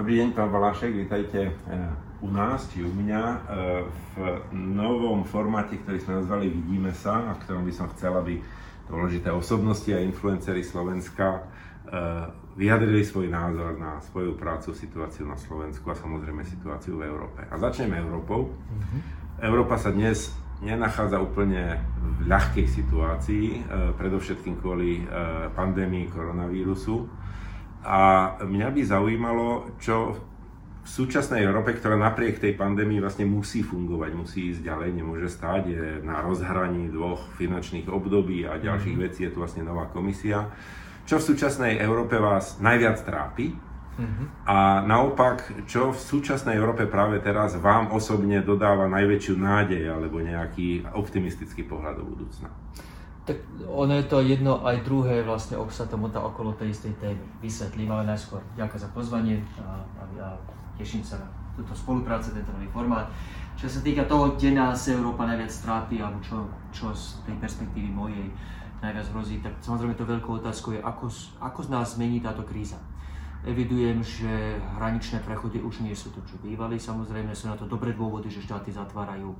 Dobrý deň, pán Balášek, vítajte eh, u nás, či u mňa, eh, v novom formáte, ktorý sme nazvali Vidíme sa, a v ktorom by som chcel, aby dôležité osobnosti a influencery Slovenska eh, vyjadrili svoj názor na svoju prácu, situáciu na Slovensku a samozrejme situáciu v Európe. A začneme Európou. Mm-hmm. Európa sa dnes nenachádza úplne v ľahkej situácii, predovšetkým kvôli pandémii koronavírusu a mňa by zaujímalo, čo v súčasnej Európe, ktorá napriek tej pandémii vlastne musí fungovať, musí ísť ďalej, nemôže stáť, je na rozhraní dvoch finančných období a ďalších mm. vecí, je tu vlastne nová komisia. Čo v súčasnej Európe vás najviac trápi? Mm-hmm. A naopak, čo v súčasnej Európe práve teraz vám osobne dodáva najväčšiu nádej alebo nejaký optimistický pohľad do budúcna? Tak ono je to jedno aj druhé vlastne obsah to motá okolo tej istej témy. Vysvetlím, ale najskôr ďakujem za pozvanie a, a, a teším sa na túto spoluprácu, tento nový formát. Čo sa týka toho, kde nás Európa najviac trápi, alebo čo, čo z tej perspektívy mojej najviac hrozí, tak samozrejme to veľkou otázkou je, ako, ako z nás zmení táto kríza. Evidujem, že hraničné prechody už nie sú to, čo bývali. Samozrejme sú na to dobré dôvody, že štáty zatvárajú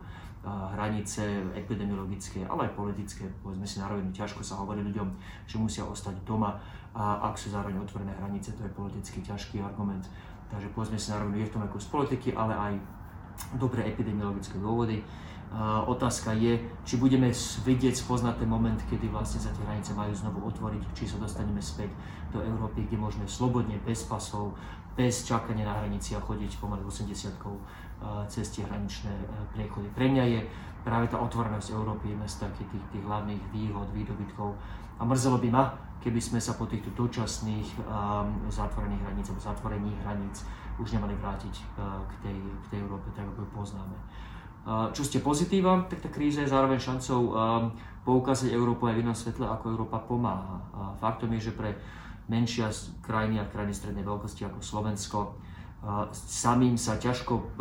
hranice epidemiologické, ale aj politické. Povedzme si na rovinu, ťažko sa hovorí ľuďom, že musia ostať doma a ak sú zároveň otvorené hranice, to je politicky ťažký argument. Takže povedzme si na je v tom ako z politiky, ale aj dobré epidemiologické dôvody. Uh, otázka je, či budeme vidieť, spoznať ten moment, kedy vlastne sa tie hranice majú znovu otvoriť, či sa dostaneme späť do Európy, kde môžeme slobodne, bez pasov, bez čakania na hranici a chodiť pomaly 80 cez tie hraničné e, priechody. Pre mňa je práve tá otvorenosť Európy jedna z takých tých, tých hlavných výhod, výdobytkov. A mrzelo by ma, keby sme sa po týchto dočasných um, zatvorených hraníc alebo zatvorení hraníc už nemali vrátiť uh, k, tej, k tej Európe, tak ako ju poznáme. Uh, čo ste pozitíva, tak tá kríza je zároveň šancou um, poukázať Európu aj v inom svetle, ako Európa pomáha. Uh, faktom je, že pre menšia krajiny a krajiny strednej veľkosti ako Slovensko samým sa ťažko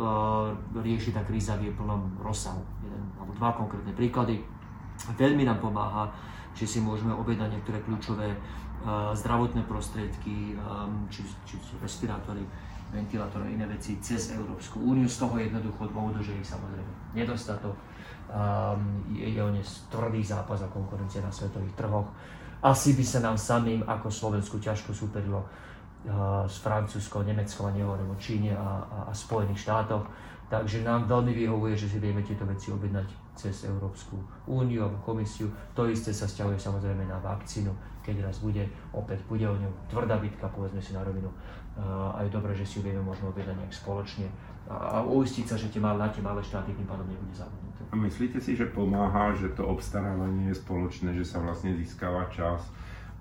rieši tá kríza v jej plnom rozsahu. Jeden alebo dva konkrétne príklady. Veľmi nám pomáha, že si môžeme objednať niektoré kľúčové zdravotné prostriedky, či, či sú respirátory, ventilátory a iné veci cez Európsku úniu z toho jednoducho dôvodu, že ich samozrejme nedostatok. je, je o ne tvrdý zápas a konkurencia na svetových trhoch. Asi by sa nám samým ako Slovensku ťažko superilo s Francúzskou, Nemeckou a nehovorím o Číne a, a, a Spojených štátoch. Takže nám veľmi vyhovuje, že si vieme tieto veci objednať cez Európsku úniu alebo komisiu. To isté sa stiahuje samozrejme na vakcínu, keď raz bude, opäť bude o ňu tvrdá bitka, povedzme si na rovinu. A je dobré, že si ju vieme možno objednať nejak spoločne a, a uistiť sa, že tie malé, tie malé štáty tým pádom nebude zabudnuté. A myslíte si, že pomáha, že to obstarávanie je spoločné, že sa vlastne získava čas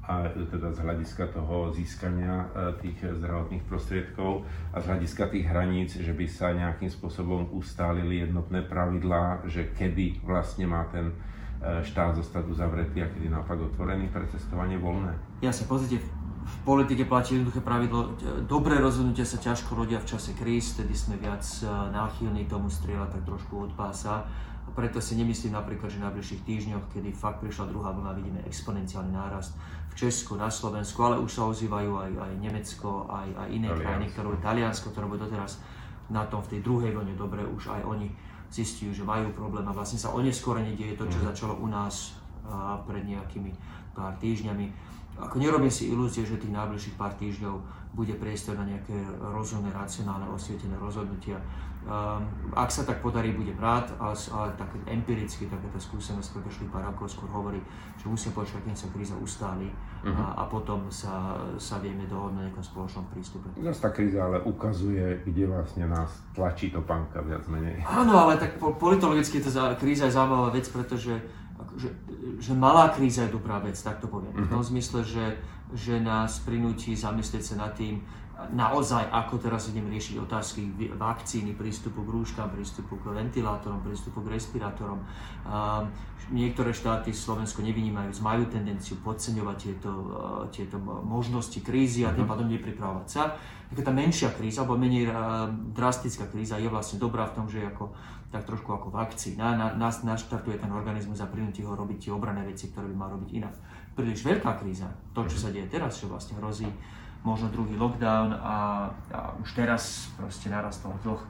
a teda z hľadiska toho získania e, tých zdravotných prostriedkov a z hľadiska tých hraníc, že by sa nejakým spôsobom ustálili jednotné pravidlá, že kedy vlastne má ten e, štát zostať uzavretý a kedy naopak otvorený pre cestovanie voľné. Jasne, pozrite, v politike platí jednoduché pravidlo, dobré rozhodnutia sa ťažko rodia v čase kríz, tedy sme viac e, náchylní tomu strieľať tak trošku od pása a preto si nemyslím napríklad, že v najbližších týždňoch, kedy fakt prišla druhá vlna, vidíme exponenciálny nárast v Česku, na Slovensku, ale už sa ozývajú aj, aj Nemecko, aj, aj iné Taliansko. krajiny, ktoré Taliansko, ktoré boli doteraz na tom v tej druhej vlne dobre, už aj oni zistujú, že majú problém a vlastne sa oneskorene deje to, čo mm. začalo u nás a, pred nejakými pár týždňami. Ako nerobím si ilúzie, že tých najbližších pár týždňov bude priestor na nejaké rozumné, racionálne, osvietené rozhodnutia. Um, ak sa tak podarí, bude rád, ale, ale tak empiricky takáto skúsenosť predošlých pár rokov skôr hovorí, že musíme počkať, kým sa kríza ustáli uh-huh. a, a potom sa, sa vieme dohodnúť na nejakom spoločnom prístupe. Zase tá kríza ale ukazuje, kde vlastne nás tlačí to panka viac menej. Áno, ale tak politologicky to kríza je zaujímavá vec, pretože že, že malá kríza je dobrá vec, tak to poviem. V tom mhm. zmysle, že, že nás prinúti zamyslieť sa nad tým, naozaj, ako teraz idem riešiť otázky vakcíny, prístupu k rúškam, prístupu k ventilátorom, prístupu k respirátorom. Um, niektoré štáty, Slovensko nevynímajú, majú tendenciu podceňovať tieto, uh, tieto možnosti krízy a tým mhm. pádom nepripravovať sa. Taká tá menšia kríza, alebo menej uh, drastická kríza je vlastne dobrá v tom, že ako, tak trošku ako vakcína na, nás naštartuje ten organizmus a prinúti ho robiť tie obrané veci, ktoré by mal robiť inak. Príliš veľká kríza, to, čo sa deje teraz, čo vlastne hrozí možno druhý lockdown a, a už teraz proste narastol dlh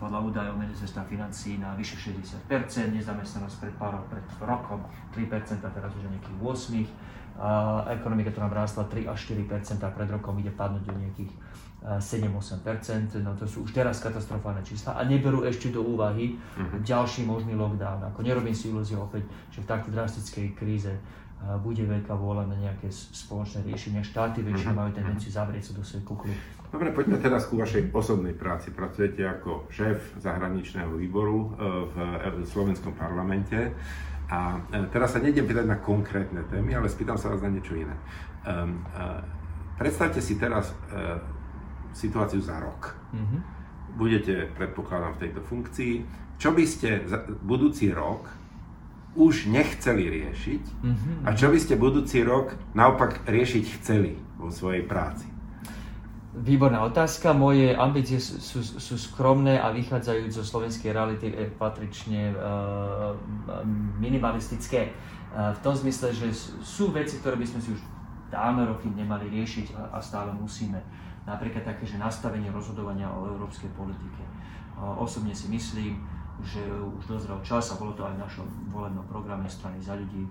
podľa údajov ministerstva financí na vyše 60%, nezamestnanosť pred pár pred rokom 3%, teraz už je nejakých 8%, a ekonomika to nám rástla 3 až 4%, a pred rokom ide padnúť do nejakých 7-8%, no to sú už teraz katastrofálne čísla a neberú ešte do úvahy uh-huh. ďalší možný lockdown. Ako nerobím si ilúziu opäť, že v takto drastickej kríze bude veľká vôľa na nejaké spoločné riešenia. Štáty väčšinou majú tendenciu zavrieť sa do svojej kukly. Dobre, poďme teraz ku vašej osobnej práci. Pracujete ako šéf zahraničného výboru e, v slovenskom parlamente. A e, teraz sa nejdem pýtať na konkrétne témy, ale spýtam sa vás na niečo iné. Um, uh, predstavte si teraz uh, situáciu za rok. Mm-hmm. Budete, predpokladám, v tejto funkcii. Čo by ste za budúci rok už nechceli riešiť mm-hmm. a čo by ste budúci rok naopak riešiť chceli vo svojej práci? Výborná otázka. Moje ambície sú, sú skromné a vychádzajú zo slovenskej reality patrične uh, minimalistické. Uh, v tom zmysle, že sú veci, ktoré by sme si už dávno roky nemali riešiť a, a stále musíme. Napríklad také, že nastavenie rozhodovania o európskej politike. Uh, osobne si myslím, že už dozrel čas, a bolo to aj v našom volebnom programe strany za ľudí,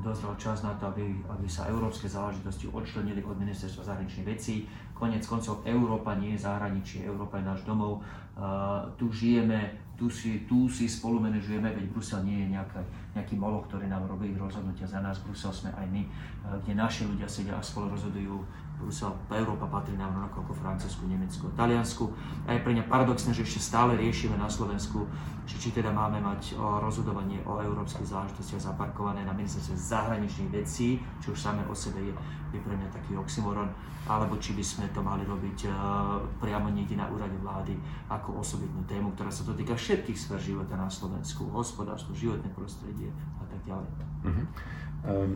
dozrel čas na to, aby, aby sa európske záležitosti odčlenili od ministerstva zahraničných vecí. Konec koncov Európa nie je zahraničie, Európa je náš domov. Uh, tu žijeme, tu si, tu si spolu manažujeme, veď Brusel nie je nejaká, nejaký moloch, ktorý nám robí rozhodnutia za nás. Brusel sme aj my, uh, kde naši ľudia sedia a spolu rozhodujú Brusel, Európa patrí nám rovnako ako Francúzsku, Nemecku, Taliansku. A je pre mňa paradoxné, že ešte stále riešime na Slovensku, že či teda máme mať o rozhodovanie o európskych záležitostiach zaparkované na ministerstve zahraničných vecí, čo už samé o sebe je, je pre mňa taký oxymoron, alebo či by sme to mali robiť uh, priamo niekde na úrade vlády ako osobitnú tému, ktorá sa dotýka všetkých sfér života na Slovensku, hospodárstvo, životné prostredie a tak ďalej. Uh-huh. Um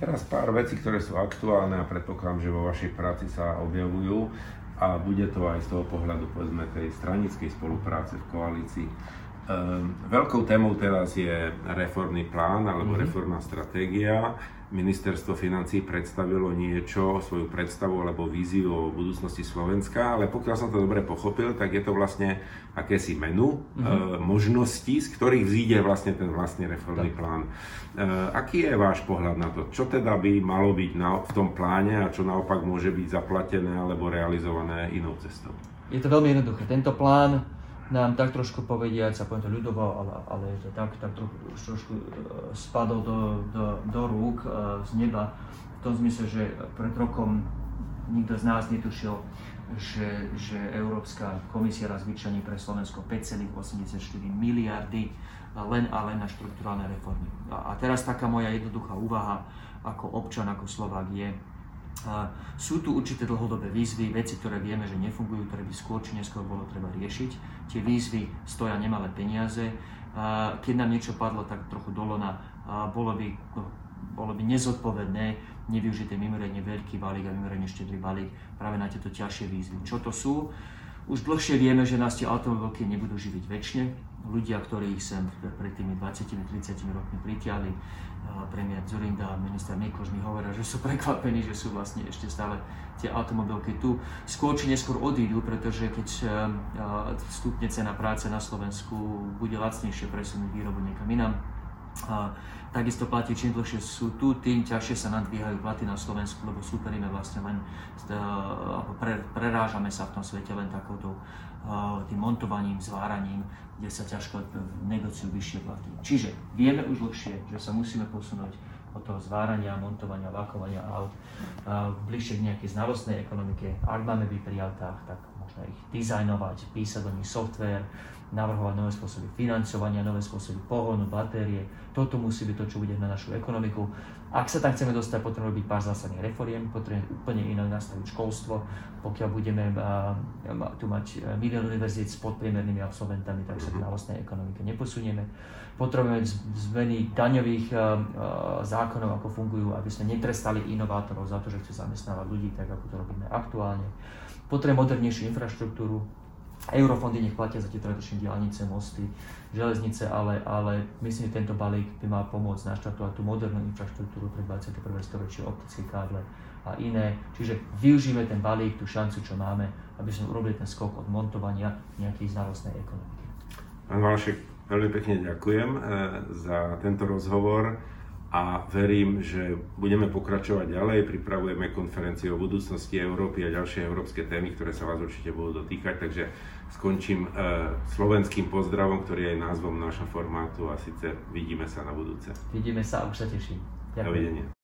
Teraz pár vecí, ktoré sú aktuálne a predpokladám, že vo vašej práci sa objavujú a bude to aj z toho pohľadu povedzme tej stranickej spolupráce v koalícii. Um, veľkou témou teraz je reformný plán alebo mm-hmm. reformná stratégia ministerstvo financí predstavilo niečo, svoju predstavu alebo víziu o budúcnosti Slovenska, ale pokiaľ som to dobre pochopil, tak je to vlastne akési menu mm-hmm. e, možností, z ktorých vzíde vlastne ten vlastný reformný tak. plán. E, aký je váš pohľad na to? Čo teda by malo byť na, v tom pláne a čo naopak môže byť zaplatené alebo realizované inou cestou? Je to veľmi jednoduché. Tento plán nám tak trošku povediať, sa poviem to ľudovo, ale, ale to tak, tak trošku, trošku e, spadol do, do, do rúk e, z neba v tom zmysle, že pred rokom nikto z nás netušil, že, že Európska komisia raz vyčlení pre Slovensko 5,84 miliardy len a len na štruktúrálne reformy. A, a teraz taká moja jednoduchá úvaha ako občan, ako Slovák je, sú tu určité dlhodobé výzvy, veci, ktoré vieme, že nefungujú, ktoré by skôr či neskôr bolo treba riešiť. Tie výzvy stoja nemalé peniaze. Keď nám niečo padlo tak trochu dolona, bolo by, no, bolo by nezodpovedné nevyužiť ten mimoriadne veľký balík a mimoriadne štedrý balík práve na tieto ťažšie výzvy. Čo to sú? Už dlhšie vieme, že nás tie automobilky nebudú živiť väčšine. Ľudia, ktorí ich sem pred tými 20-30 rokmi pritiahli, premiér Zurinda a minister Mikloš mi hovoria, že sú prekvapení, že sú vlastne ešte stále tie automobilky tu. Skôr či neskôr odídu, pretože keď stupne cena práce na Slovensku bude lacnejšie presunúť výrobu niekam inám, a takisto platí, čím dlhšie sú tu, tým ťažšie sa nadvíhajú platy na Slovensku, lebo súperíme vlastne len, pre, prerážame sa v tom svete len takouto tým montovaním, zváraním, kde sa ťažko negociujú vyššie platy. Čiže vieme už dlhšie, že sa musíme posunúť od toho zvárania, montovania, vakovania aut bližšie k nejakej znalostnej ekonomike. Ak máme byť pri autách, tak ich dizajnovať, písať do nich software, navrhovať nové spôsoby financovania, nové spôsoby pohonu, batérie. Toto musí byť to, čo bude na našu ekonomiku. Ak sa tam chceme dostať, potrebujeme byť pár zásadných reforiem, potrebujeme úplne inak nastaviť školstvo. Pokiaľ budeme uh, tu mať milión univerzít s podpriemernými absolventami, tak sa k národnej ekonomike neposunieme. Potrebujeme zmeny daňových uh, zákonov, ako fungujú, aby sme netrestali inovátorov za to, že chce zamestnávať ľudí, tak ako to robíme aktuálne. Potrebujeme modernejšiu infraštruktúru, Eurofondy nech platia za tie tradičné diálnice, mosty, železnice, ale, ale myslím, že tento balík by mal pomôcť naštartovať tú modernú infraštruktúru pre 21. storočie, optické káble a iné. Čiže využíme ten balík, tú šancu, čo máme, aby sme urobili ten skok od montovania nejakej znalostnej ekonomiky. Pán Valšek, veľmi pekne ďakujem eh, za tento rozhovor a verím, že budeme pokračovať ďalej. Pripravujeme konferenciu o budúcnosti Európy a ďalšie európske témy, ktoré sa vás určite budú dotýkať, takže skončím e, slovenským pozdravom, ktorý je názvom nášho formátu a síce vidíme sa na budúce. Vidíme sa a už sa teším. Ďakujem. Dovidenia.